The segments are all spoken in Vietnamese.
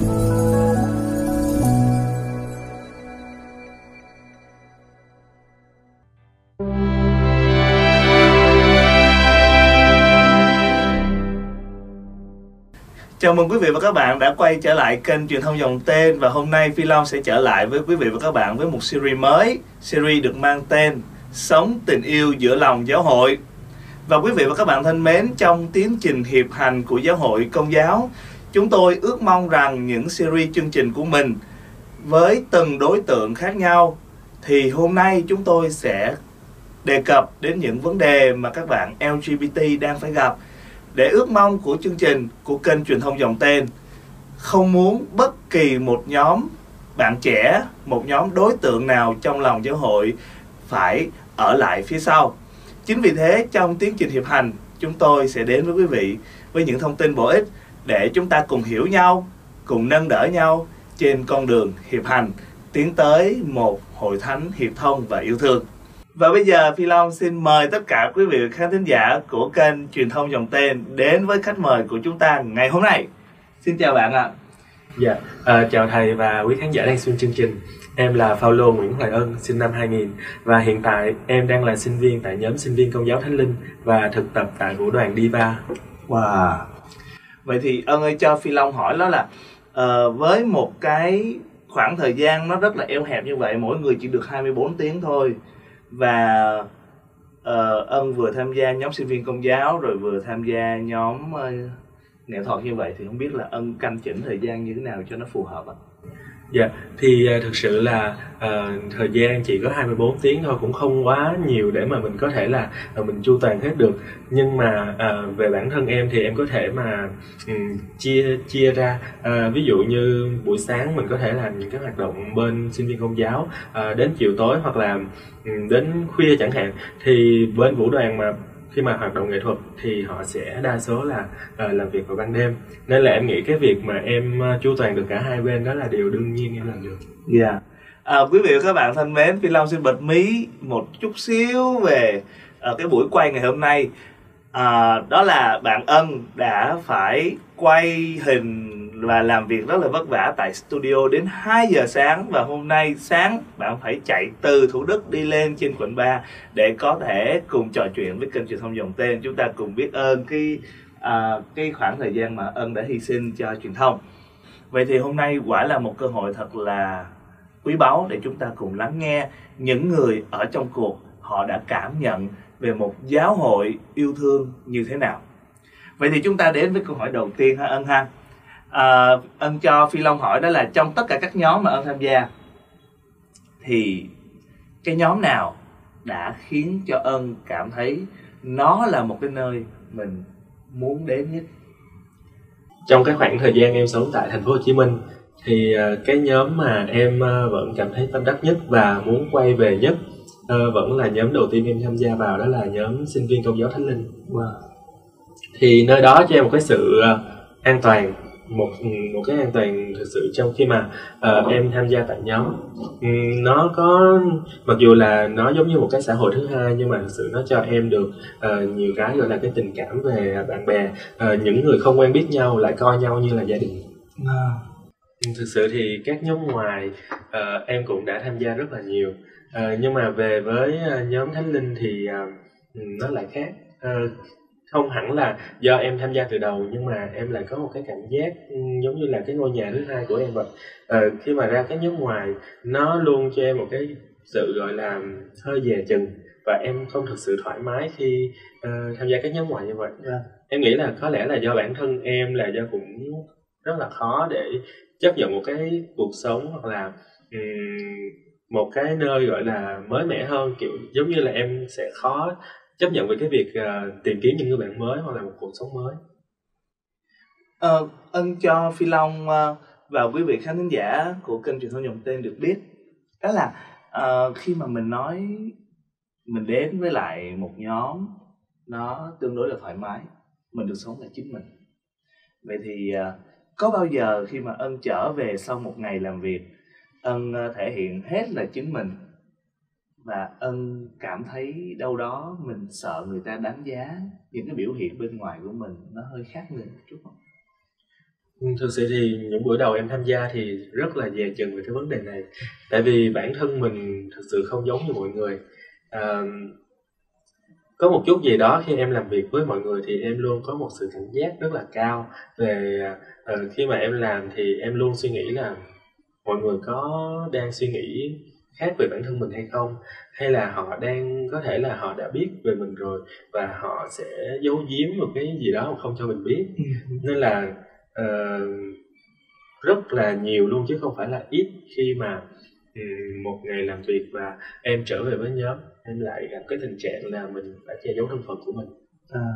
Chào mừng quý vị và các bạn đã quay trở lại kênh truyền thông dòng tên và hôm nay Phi Long sẽ trở lại với quý vị và các bạn với một series mới. Series được mang tên Sống tình yêu giữa lòng giáo hội. Và quý vị và các bạn thân mến, trong tiến trình hiệp hành của giáo hội công giáo, chúng tôi ước mong rằng những series chương trình của mình với từng đối tượng khác nhau thì hôm nay chúng tôi sẽ đề cập đến những vấn đề mà các bạn LGBT đang phải gặp. Để ước mong của chương trình, của kênh truyền thông dòng tên, không muốn bất kỳ một nhóm bạn trẻ, một nhóm đối tượng nào trong lòng giáo hội phải ở lại phía sau. Chính vì thế, trong tiến trình hiệp hành, chúng tôi sẽ đến với quý vị với những thông tin bổ ích để chúng ta cùng hiểu nhau cùng nâng đỡ nhau trên con đường hiệp hành tiến tới một hội thánh hiệp thông và yêu thương và bây giờ Phi Long xin mời tất cả quý vị khán thính giả của kênh truyền thông dòng tên đến với khách mời của chúng ta ngày hôm nay. Xin chào bạn ạ. Dạ, à, chào thầy và quý khán giả đang xem chương trình. Em là Paulo Nguyễn Hoài Ân, sinh năm 2000 và hiện tại em đang là sinh viên tại nhóm sinh viên Công giáo Thánh Linh và thực tập tại vũ đoàn Diva. Wow. Vậy thì ân ơi cho Phi Long hỏi đó là uh, với một cái khoảng thời gian nó rất là eo hẹp như vậy, mỗi người chỉ được 24 tiếng thôi. Và ờ, uh, ân vừa tham gia nhóm sinh viên công giáo rồi vừa tham gia nhóm uh, nghệ thuật như vậy thì không biết là ân canh chỉnh thời gian như thế nào cho nó phù hợp ạ? Dạ, thì uh, thực sự là uh, thời gian chỉ có 24 tiếng thôi cũng không quá nhiều để mà mình có thể là uh, mình chu toàn hết được. Nhưng mà uh, về bản thân em thì em có thể mà um, chia chia ra uh, ví dụ như buổi sáng mình có thể làm những cái hoạt động bên sinh viên công giáo uh, đến chiều tối hoặc là um, đến khuya chẳng hạn thì bên vũ đoàn mà khi mà hoạt động nghệ thuật thì họ sẽ đa số là uh, làm việc vào ban đêm nên là em nghĩ cái việc mà em uh, chu toàn được cả hai bên đó là điều đương nhiên em làm được. Dạ. Yeah. À, quý vị và các bạn thân mến, Phi Long xin bật mí một chút xíu về uh, cái buổi quay ngày hôm nay. À, đó là bạn Ân đã phải quay hình và làm việc rất là vất vả tại studio đến 2 giờ sáng. Và hôm nay sáng bạn phải chạy từ Thủ Đức đi lên trên quận 3 để có thể cùng trò chuyện với kênh truyền thông dòng tên. Chúng ta cùng biết ơn cái à, cái khoảng thời gian mà ân đã hy sinh cho truyền thông. Vậy thì hôm nay quả là một cơ hội thật là quý báu để chúng ta cùng lắng nghe những người ở trong cuộc họ đã cảm nhận về một giáo hội yêu thương như thế nào. Vậy thì chúng ta đến với câu hỏi đầu tiên ha ân ha à, ân cho phi long hỏi đó là trong tất cả các nhóm mà ân tham gia thì cái nhóm nào đã khiến cho ân cảm thấy nó là một cái nơi mình muốn đến nhất trong cái khoảng thời gian em sống tại thành phố Hồ Chí Minh thì à, cái nhóm mà em à, vẫn cảm thấy tâm đắc nhất và muốn quay về nhất uh, vẫn là nhóm đầu tiên em tham gia vào đó là nhóm sinh viên công giáo thánh linh wow. thì nơi đó cho em một cái sự uh, an toàn một một cái an toàn thực sự trong khi mà uh, em tham gia tại nhóm. Um, nó có mặc dù là nó giống như một cái xã hội thứ hai nhưng mà thực sự nó cho em được uh, nhiều cái gọi là cái tình cảm về bạn bè uh, những người không quen biết nhau lại coi nhau như là gia đình. À. thực sự thì các nhóm ngoài uh, em cũng đã tham gia rất là nhiều. Uh, nhưng mà về với uh, nhóm thánh linh thì uh, nó lại khác. Uh, không hẳn là do em tham gia từ đầu nhưng mà em lại có một cái cảm giác ừ, giống như là cái ngôi nhà thứ hai của em vậy ờ, khi mà ra cái nhóm ngoài nó luôn cho em một cái sự gọi là hơi dè chừng và em không thực sự thoải mái khi uh, tham gia các nhóm ngoài như vậy yeah. Dạ. em nghĩ là có lẽ là do bản thân em là do cũng rất là khó để chấp nhận một cái cuộc sống hoặc là um, một cái nơi gọi là mới mẻ hơn kiểu giống như là em sẽ khó chấp nhận về cái việc uh, tìm kiếm những người bạn mới hoặc là một cuộc sống mới? Ờ, ân cho phi long uh, và quý vị khán thính giả của kênh truyền thông dòng tên được biết. Đó là uh, khi mà mình nói mình đến với lại một nhóm nó tương đối là thoải mái mình được sống là chính mình. Vậy thì uh, có bao giờ khi mà ân trở về sau một ngày làm việc ân uh, thể hiện hết là chính mình? Và ân cảm thấy đâu đó mình sợ người ta đánh giá những cái biểu hiện bên ngoài của mình nó hơi khác người một chút không? Ừ, thực sự thì những buổi đầu em tham gia thì rất là dè chừng về cái vấn đề này. Tại vì bản thân mình thực sự không giống như mọi người. À, có một chút gì đó khi em làm việc với mọi người thì em luôn có một sự cảnh giác rất là cao về uh, khi mà em làm thì em luôn suy nghĩ là mọi người có đang suy nghĩ khác về bản thân mình hay không hay là họ đang có thể là họ đã biết về mình rồi và họ sẽ giấu giếm một cái gì đó mà không cho mình biết ừ. nên là uh, rất là nhiều luôn chứ không phải là ít khi mà um, một ngày làm việc và em trở về với nhóm em lại gặp cái tình trạng là mình phải che giấu thân phận của mình à.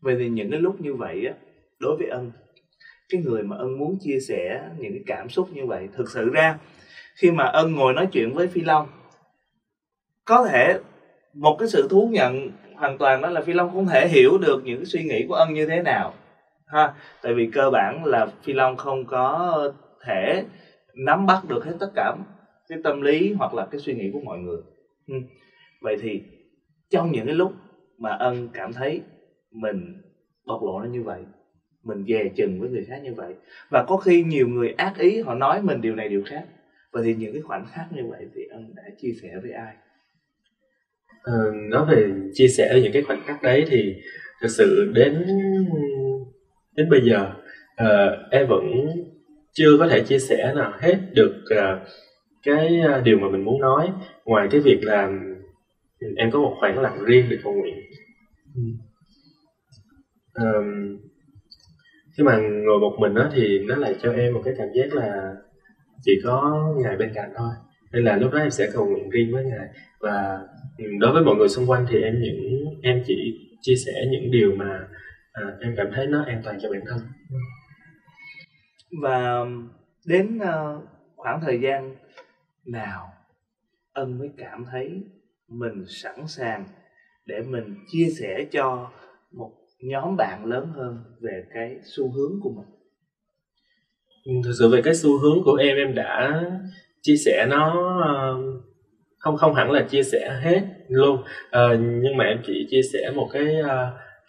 vậy thì những cái lúc như vậy á đối với ân cái người mà ân muốn chia sẻ những cái cảm xúc như vậy thực sự ra khi mà ân ngồi nói chuyện với phi long. Có thể một cái sự thú nhận hoàn toàn đó là phi long không thể hiểu được những cái suy nghĩ của ân như thế nào, ha. Tại vì cơ bản là phi long không có thể nắm bắt được hết tất cả cái tâm lý hoặc là cái suy nghĩ của mọi người. Ừ. vậy thì trong những cái lúc mà ân cảm thấy mình bộc lộ nó như vậy, mình dè chừng với người khác như vậy, và có khi nhiều người ác ý họ nói mình điều này điều khác vậy thì những cái khoảnh khắc như vậy thì ân đã chia sẻ với ai? Ờ, nói về chia sẻ những cái khoảnh khắc đấy thì thực sự đến đến bây giờ uh, em vẫn chưa có thể chia sẻ nào hết được uh, cái uh, điều mà mình muốn nói. Ngoài cái việc là em có một khoảng lặng riêng để cầu nguyện. Ừ. um, khi mà ngồi một mình đó thì nó lại cho em một cái cảm giác là chỉ có ngài bên cạnh thôi. Nên là lúc đó em sẽ cầu nguyện riêng với ngài. Và đối với mọi người xung quanh thì em những em chỉ chia sẻ những điều mà à, em cảm thấy nó an toàn cho bản thân. Và đến uh, khoảng thời gian nào ân mới cảm thấy mình sẵn sàng để mình chia sẻ cho một nhóm bạn lớn hơn về cái xu hướng của mình? Ừ, thực sự về cái xu hướng của em em đã chia sẻ nó ờ, không không hẳn là chia sẻ hết luôn. À, nhưng mà em chỉ chia sẻ một cái uh,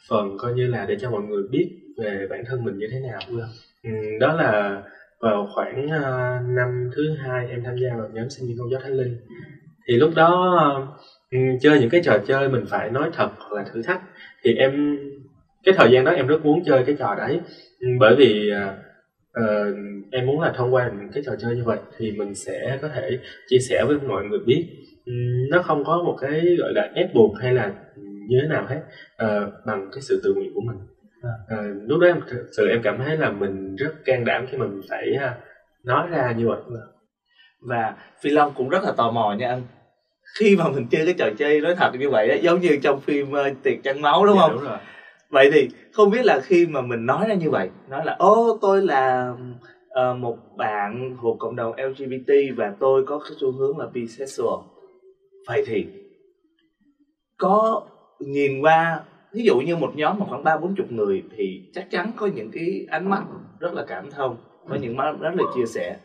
phần coi như là để cho mọi người biết về bản thân mình như thế nào ừ. đó là vào khoảng uh, năm thứ hai em tham gia vào nhóm sinh viên công giáo thánh linh. Thì lúc đó uh, chơi những cái trò chơi mình phải nói thật hoặc là thử thách. Thì em cái thời gian đó em rất muốn chơi cái trò đấy. Ừ, bởi vì uh, em muốn là thông qua những cái trò chơi như vậy thì mình sẽ có thể chia sẻ với mọi người biết um, nó không có một cái gọi là ép buộc hay là như thế nào hết uh, bằng cái sự tự nguyện của mình. Uh, lúc đó em thực sự em cảm thấy là mình rất can đảm khi mình phải uh, nói ra như vậy. Và phi long cũng rất là tò mò nha anh. Khi mà mình chơi cái trò chơi nói thật như vậy giống như trong phim uh, tiệc trăng máu đúng dạ, không? đúng rồi vậy thì không biết là khi mà mình nói ra như vậy nói là ô tôi là uh, một bạn thuộc cộng đồng LGBT và tôi có cái xu hướng là bisexual. Vậy thì có nhìn qua ví dụ như một nhóm mà khoảng ba bốn chục người thì chắc chắn có những cái ánh mắt rất là cảm thông có những mắt rất là chia sẻ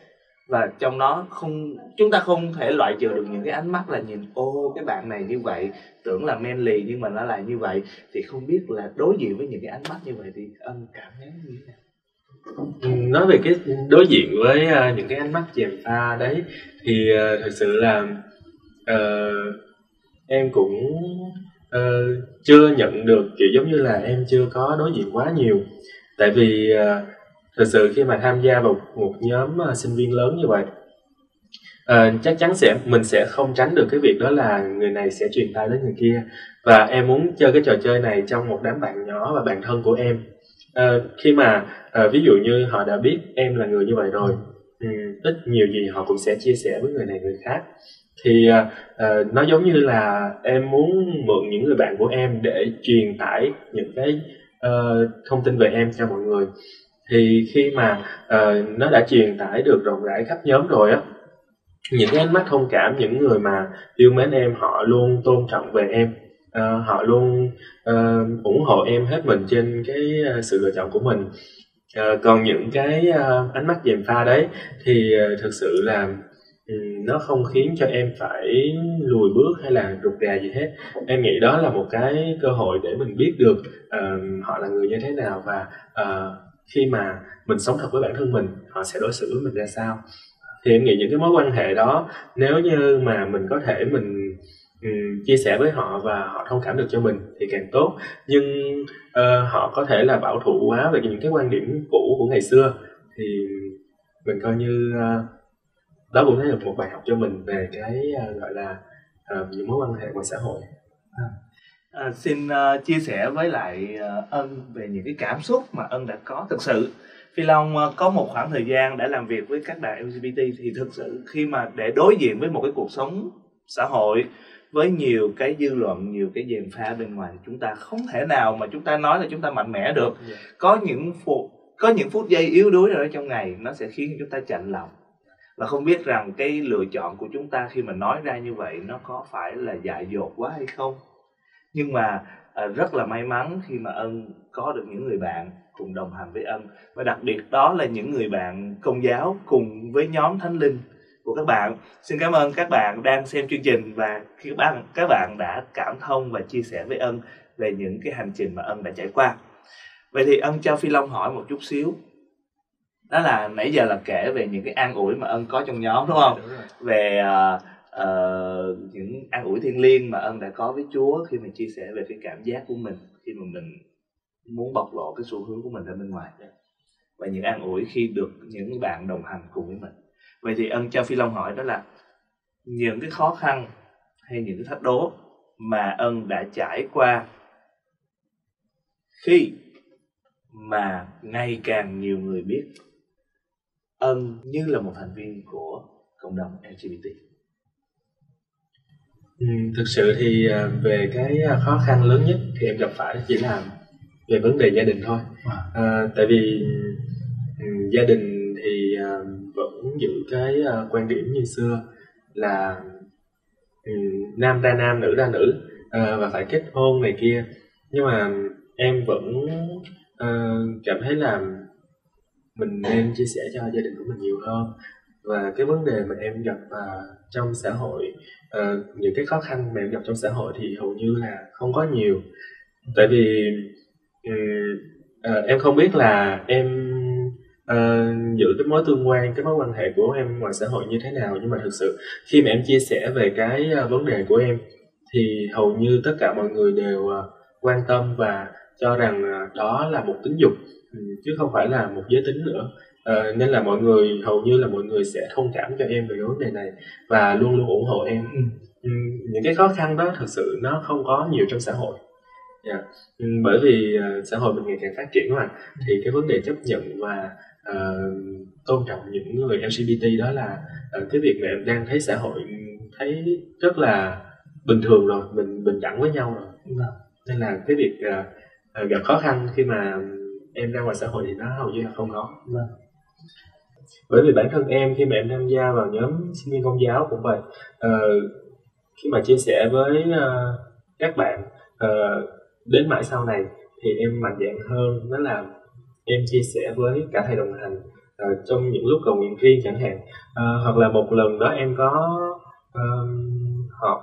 và trong đó không chúng ta không thể loại trừ được những cái ánh mắt là nhìn ô cái bạn này như vậy tưởng là men lì nhưng mà nó lại như vậy. Thì không biết là đối diện với những cái ánh mắt như vậy thì ân cảm thấy như thế nào? Ừ, nói về cái đối diện với uh, những cái ánh mắt dèm pha đấy thì uh, thực sự là uh, em cũng uh, chưa nhận được kiểu giống như là em chưa có đối diện quá nhiều. Tại vì uh, thực sự khi mà tham gia vào một nhóm uh, sinh viên lớn như vậy uh, chắc chắn sẽ mình sẽ không tránh được cái việc đó là người này sẽ truyền tai đến người kia. Và em muốn chơi cái trò chơi này trong một đám bạn nhỏ và bạn thân của em. Uh, khi mà uh, ví dụ như họ đã biết em là người như vậy rồi um, ít nhiều gì họ cũng sẽ chia sẻ với người này người khác. Thì uh, nó giống như là em muốn mượn những người bạn của em để truyền tải những cái uh, thông tin về em cho mọi người thì khi mà uh, nó đã truyền tải được rộng rãi khắp nhóm rồi á những cái ánh mắt thông cảm những người mà yêu mến em họ luôn tôn trọng về em. Uh, họ luôn uh, ủng hộ em hết mình trên cái uh, sự lựa chọn của mình. Uh, còn những cái uh, ánh mắt dèm pha đấy thì uh, thực sự là um, nó không khiến cho em phải lùi bước hay là rụt rè gì hết. Em nghĩ đó là một cái cơ hội để mình biết được uh, họ là người như thế nào và uh, khi mà mình sống thật với bản thân mình họ sẽ đối xử với mình ra sao? Thì em nghĩ những cái mối quan hệ đó nếu như mà mình có thể mình um, chia sẻ với họ và họ thông cảm được cho mình thì càng tốt. Nhưng uh, họ có thể là bảo thủ quá về những cái quan điểm cũ của ngày xưa thì mình coi như uh, đó cũng là một bài học cho mình về cái uh, gọi là uh, những mối quan hệ ngoài xã hội. À. À, xin uh, chia sẻ với lại uh, ân về những cái cảm xúc mà ân đã có thực sự phi long uh, có một khoảng thời gian đã làm việc với các bạn lgbt thì thực sự khi mà để đối diện với một cái cuộc sống xã hội với nhiều cái dư luận nhiều cái dèm pha bên ngoài chúng ta không thể nào mà chúng ta nói là chúng ta mạnh mẽ được yeah. Dạ. có những phút có những phút giây yếu đuối ở trong ngày nó sẽ khiến chúng ta chạnh lòng và không biết rằng cái lựa chọn của chúng ta khi mà nói ra như vậy nó có phải là dại dột quá hay không nhưng mà à, rất là may mắn khi mà ân có được những người bạn cùng đồng hành với ân. Và đặc biệt đó là những người bạn công giáo cùng với nhóm thánh linh của các bạn. Xin cảm ơn các bạn đang xem chương trình và khi các bạn các bạn đã cảm thông và chia sẻ với ân về những cái hành trình mà ân đã trải qua. Vậy thì ân cho phi long hỏi một chút xíu. Đó là nãy giờ là kể về những cái an ủi mà ân có trong nhóm đúng không? Đúng về uh, uh, những an ủi thiên liêng mà ân đã có với chúa khi mà chia sẻ về cái cảm giác của mình khi mà mình muốn bộc lộ cái xu hướng của mình ra bên ngoài. Và những an ủi khi được những bạn đồng hành cùng với mình. Vậy thì ân cho phi long hỏi đó là những cái khó khăn hay những cái thách đố mà ân đã trải qua khi mà ngày càng nhiều người biết ân như là một thành viên của cộng đồng LGBT ừ, thực sự thì à, về cái à, khó khăn lớn nhất thì em gặp phải chỉ là về vấn đề gia đình thôi. À, tại vì um, gia đình thì vẫn giữ cái quan điểm như xưa là um, nam ra nam nữ ra nữ và phải kết hôn này kia. Nhưng mà em vẫn cảm thấy là mình nên chia sẻ cho gia đình của mình nhiều hơn và cái vấn đề mà em gặp uh, trong xã hội uh, những cái khó khăn mà em gặp trong xã hội thì hầu như là không có nhiều. Tại vì um, uh, em không biết là em uh, giữ cái mối tương quan cái mối quan hệ của em ngoài xã hội như thế nào. Nhưng mà thực sự khi mà em chia sẻ về cái uh, vấn đề của em thì hầu như tất cả mọi người đều uh, quan tâm và cho rằng uh, đó là một tính dục ừ, chứ không phải là một giới tính nữa à, nên là mọi người hầu như là mọi người sẽ thông cảm cho em về cái vấn đề này và luôn luôn ủng hộ em ừ. Ừ, những cái khó khăn đó thực sự nó không có nhiều trong xã hội yeah. Dạ. bởi vì uh, xã hội mình ngày càng phát triển mà thì cái vấn đề chấp nhận và uh, tôn trọng những người LGBT đó là uh, cái việc mà em đang thấy xã hội thấy rất là bình thường rồi mình bình đẳng với nhau rồi vâng. nên là cái việc uh, gặp khó khăn khi mà em ra ngoài xã hội thì nó hầu như là không có vâng bởi vì bản thân em khi mà em tham gia vào nhóm sinh viên công giáo cũng vậy uh, khi mà chia sẻ với uh, các bạn uh, đến mãi sau này thì em mạnh dạn hơn. Đó là em chia sẻ với cả thầy đồng hành uh, trong những lúc cầu nguyện riêng chẳng hạn. Uh, hoặc là một lần đó em có uh, họp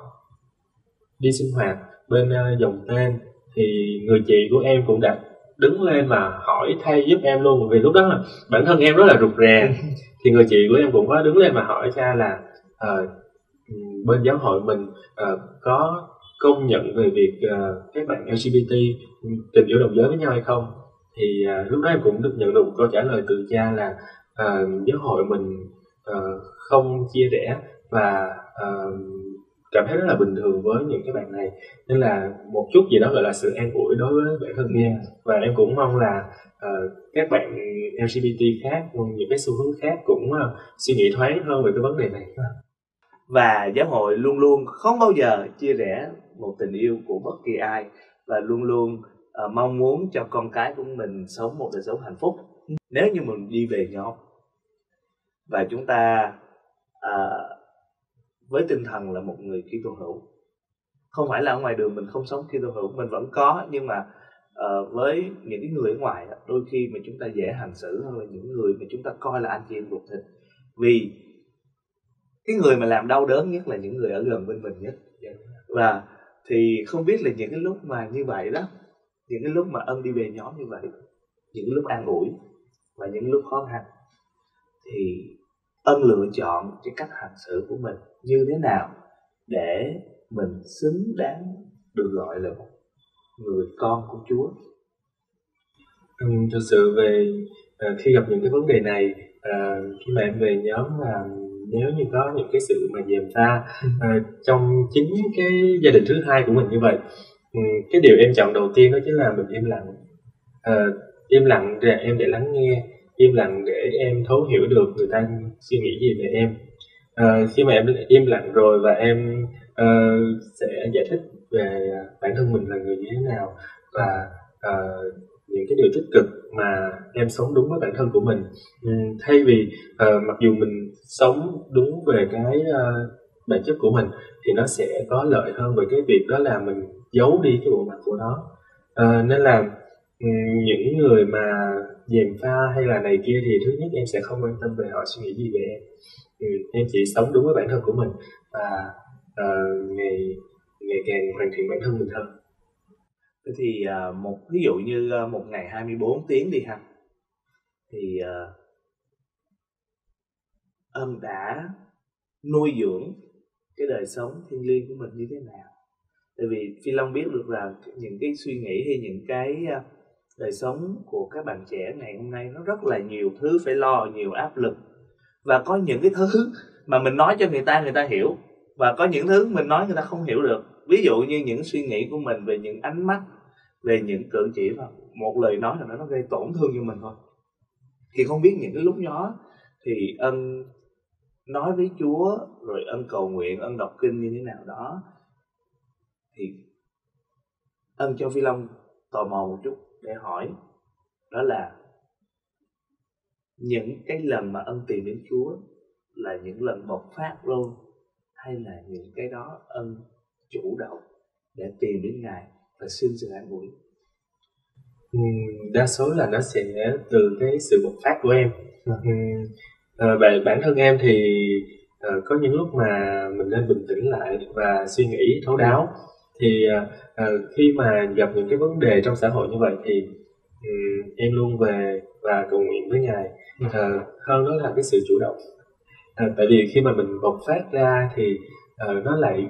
đi sinh hoạt bên uh, dòng tên thì người chị của em cũng đã đứng lên và hỏi thay giúp em luôn vì lúc đó là bản thân em rất là rụt rè. Thì người chị của em cũng có đứng lên và hỏi cha là uh, bên giáo hội mình uh, có công nhận về việc uh, các bạn LGBT tình yêu đồng giới với nhau hay không? Thì uh, lúc đó em cũng được nhận được một câu trả lời từ cha là uh, giáo hội mình uh, không chia rẽ và uh, cảm thấy rất là bình thường với những cái bạn này. Nên là một chút gì đó gọi là sự an ủi đối với bản thân em và em cũng mong là uh, các bạn LGBT khác những cái xu hướng khác cũng uh, suy nghĩ thoáng hơn về cái vấn đề này. Và giáo hội luôn luôn không bao giờ chia rẽ một tình yêu của bất kỳ ai và luôn luôn uh, mong muốn cho con cái của mình sống một đời sống hạnh phúc. Nếu như mình đi về nhóm và chúng ta uh, với tinh thần là một người Kitô hữu. Không phải là ở ngoài đường mình không sống Kitô hữu mình vẫn có nhưng mà uh, với những cái người ở ngoài đôi khi mà chúng ta dễ hành xử hơn là những người mà chúng ta coi là anh chị em ruột thịt. Vì cái người mà làm đau đớn nhất là những người ở gần bên mình nhất. Và thì không biết là những cái lúc mà như vậy đó những cái lúc mà ân đi về nhóm như vậy những lúc an ủi và những lúc khó khăn thì ân lựa chọn cái cách hành xử của mình như thế nào để mình xứng đáng được gọi là một người con của Chúa. Ừ, thực sự về à, khi gặp những cái vấn đề này à, khi mà em về nhóm và nếu như có những cái sự mà dèm pha à, trong chính cái gia đình thứ hai của mình như vậy cái điều em chọn đầu tiên đó chính là mình im lặng à, im lặng để em để lắng nghe im lặng để em thấu hiểu được người ta suy nghĩ gì về em. Uh, khi mà em im lặng rồi và em uh, sẽ giải thích về bản thân mình là người như thế nào và uh, những cái điều tích cực mà em sống đúng với bản thân của mình. Um, thay vì uh, mặc dù mình sống đúng về cái uh, bản chất của mình thì nó sẽ có lợi hơn về cái việc đó là mình giấu đi cái bộ mặt của nó. Uh, nên là ừ, những người mà dèm pha hay là này kia thì thứ nhất em sẽ không quan tâm về họ suy nghĩ gì về em. Ừ, em chỉ sống đúng với bản thân của mình và uh, ngày ngày càng hoàn thiện bản thân mình hơn. Thế thì uh, một ví dụ như uh, một ngày 24 tiếng đi ha. Thì uh, ông đã nuôi dưỡng cái đời sống thiêng liêng của mình như thế nào? Tại vì phi long biết được là những cái suy nghĩ hay những cái uh, đời sống của các bạn trẻ ngày hôm nay nó rất là nhiều thứ phải lo, nhiều áp lực. Và có những cái thứ mà mình nói cho người ta người ta hiểu. Và có những thứ mình nói người ta không hiểu được. Ví dụ như những suy nghĩ của mình về những ánh mắt, về những cử chỉ và một lời nói là nó gây tổn thương cho mình thôi. Thì không biết những cái lúc đó thì ân nói với Chúa, rồi ân cầu nguyện, ân đọc kinh như thế nào đó, thì ân cho Phi Long tò mò một chút để hỏi. Đó là những cái lần mà ân tìm đến Chúa là những lần bộc phát luôn hay là những cái đó ân chủ động để tìm đến Ngài và xin sự an ủi? Ừ, đa số là nó sẽ từ cái sự bộc phát của em. À, bản thân em thì à, có những lúc mà mình nên bình tĩnh lại và suy nghĩ thấu đáo thì à, khi mà gặp những cái vấn đề trong xã hội như vậy thì um, em luôn về và cầu nguyện với ngài à, hơn đó là cái sự chủ động à, tại vì khi mà mình bộc phát ra thì à, nó lại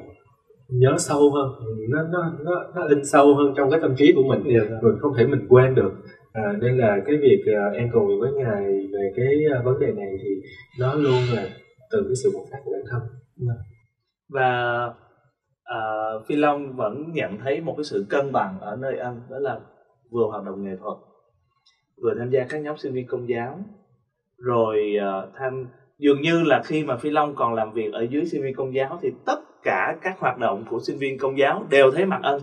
nhớ sâu hơn nó nó nó nó in sâu hơn trong cái tâm trí của mình yeah. Dạ. mình không thể mình quên được à, nên là cái việc uh, em cầu nguyện với ngài về cái uh, vấn đề này thì nó luôn là từ cái sự bộc phát của bản thân yeah. và uh, phi long vẫn nhận thấy một cái sự cân bằng ở nơi anh đó là vừa hoạt động nghệ thuật vừa tham gia các nhóm sinh viên công giáo. Rồi uh, tham dường như là khi mà phi long còn làm việc ở dưới sinh viên công giáo thì tất cả các hoạt động của sinh viên công giáo đều thấy mặt ân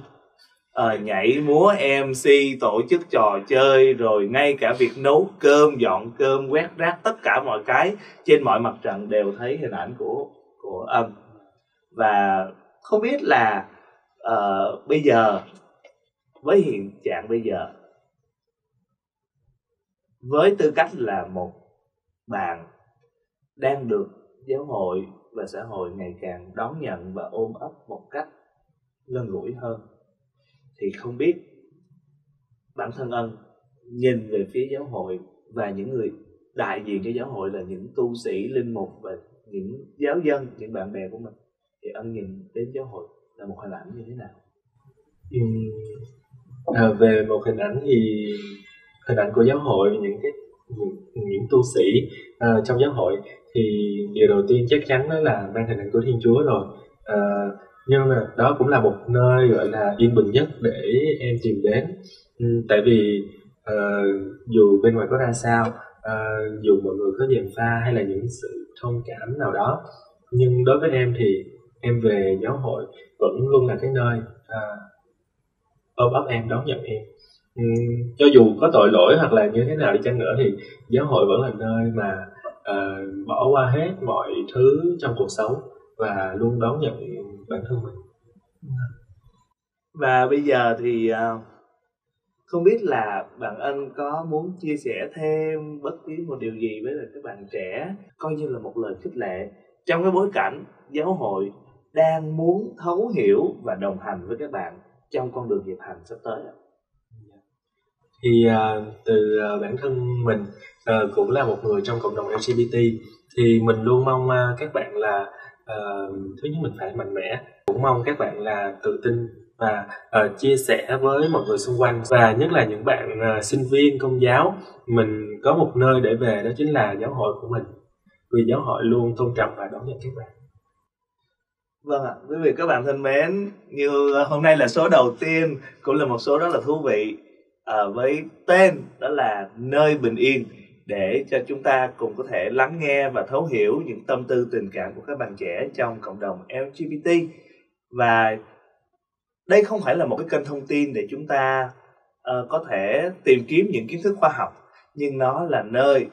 ờ, nhảy múa mc tổ chức trò chơi rồi ngay cả việc nấu cơm dọn cơm quét rác tất cả mọi cái trên mọi mặt trận đều thấy hình ảnh của của ân và không biết là uh, bây giờ với hiện trạng bây giờ với tư cách là một bạn đang được giáo hội và xã hội ngày càng đón nhận và ôm ấp một cách gần gũi hơn thì không biết bản thân ân nhìn về phía giáo hội và những người đại diện cho giáo hội là những tu sĩ linh mục và những giáo dân những bạn bè của mình thì anh nhìn đến giáo hội là một hình ảnh như thế nào? Ừ. à, về một hình ảnh thì hình ảnh của giáo hội những cái những, những tu sĩ uh, trong giáo hội thì điều đầu tiên chắc chắn đó là mang hình ảnh của Thiên Chúa rồi. Uh, nhưng mà đó cũng là một nơi gọi là yên bình nhất để em tìm đến. Um, tại vì uh, dù bên ngoài có ra sao uh, dù mọi người có dèm pha hay là những sự thông cảm nào đó nhưng đối với em thì em về giáo hội vẫn luôn là cái nơi à, ôm ấp em đón nhận em. Ừ, cho dù có tội lỗi hoặc là như thế nào đi chăng nữa thì giáo hội vẫn là nơi mà à, bỏ qua hết mọi thứ trong cuộc sống và luôn đón nhận bản thân mình. Và bây giờ thì à, không biết là bạn ân có muốn chia sẻ thêm bất cứ một điều gì với các bạn trẻ coi như là một lời khích lệ trong cái bối cảnh giáo hội đang muốn thấu hiểu và đồng hành với các bạn trong con đường nghiệp hành sắp tới thì uh, từ uh, bản thân mình uh, cũng là một người trong cộng đồng LGBT thì mình luôn mong uh, các bạn là uh, thứ nhất mình phải mạnh mẽ cũng mong các bạn là tự tin và uh, chia sẻ với mọi người xung quanh. Và nhất là những bạn uh, sinh viên công giáo mình có một nơi để về đó chính là giáo hội của mình. Vì giáo hội luôn tôn trọng và đón nhận các bạn. Vâng ạ, quý vị các bạn thân mến, như ờ, hôm nay là số đầu tiên cũng là một số rất là thú vị à, với tên đó là nơi bình yên để cho chúng ta cùng có thể lắng nghe và thấu hiểu những tâm tư tình cảm của các bạn trẻ trong cộng đồng LGBT và đây không phải là một cái kênh thông tin để chúng ta uh, có thể tìm kiếm những kiến thức khoa học nhưng nó là nơi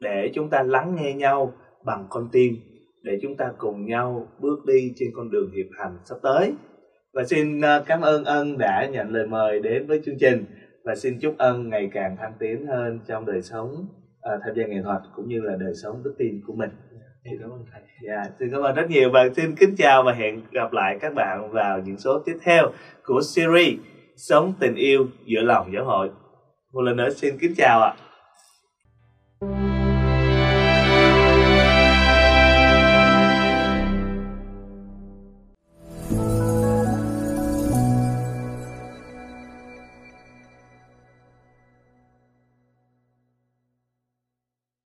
để chúng ta lắng nghe nhau bằng con tim để chúng ta cùng nhau bước đi trên con đường hiệp hành sắp tới và xin uh, cảm ơn ân đã nhận lời mời đến với chương trình và xin chúc ân ngày càng thăng tiến hơn trong đời sống uh, tham gia nghệ thuật cũng như là đời sống đức tin của mình Xin cảm ơn thầy. Dạ, xin cảm ơn rất nhiều và xin kính chào và hẹn gặp lại các bạn vào những số tiếp theo của series Sống tình yêu giữa lòng giáo hội. Một lần nữa xin kính chào ạ.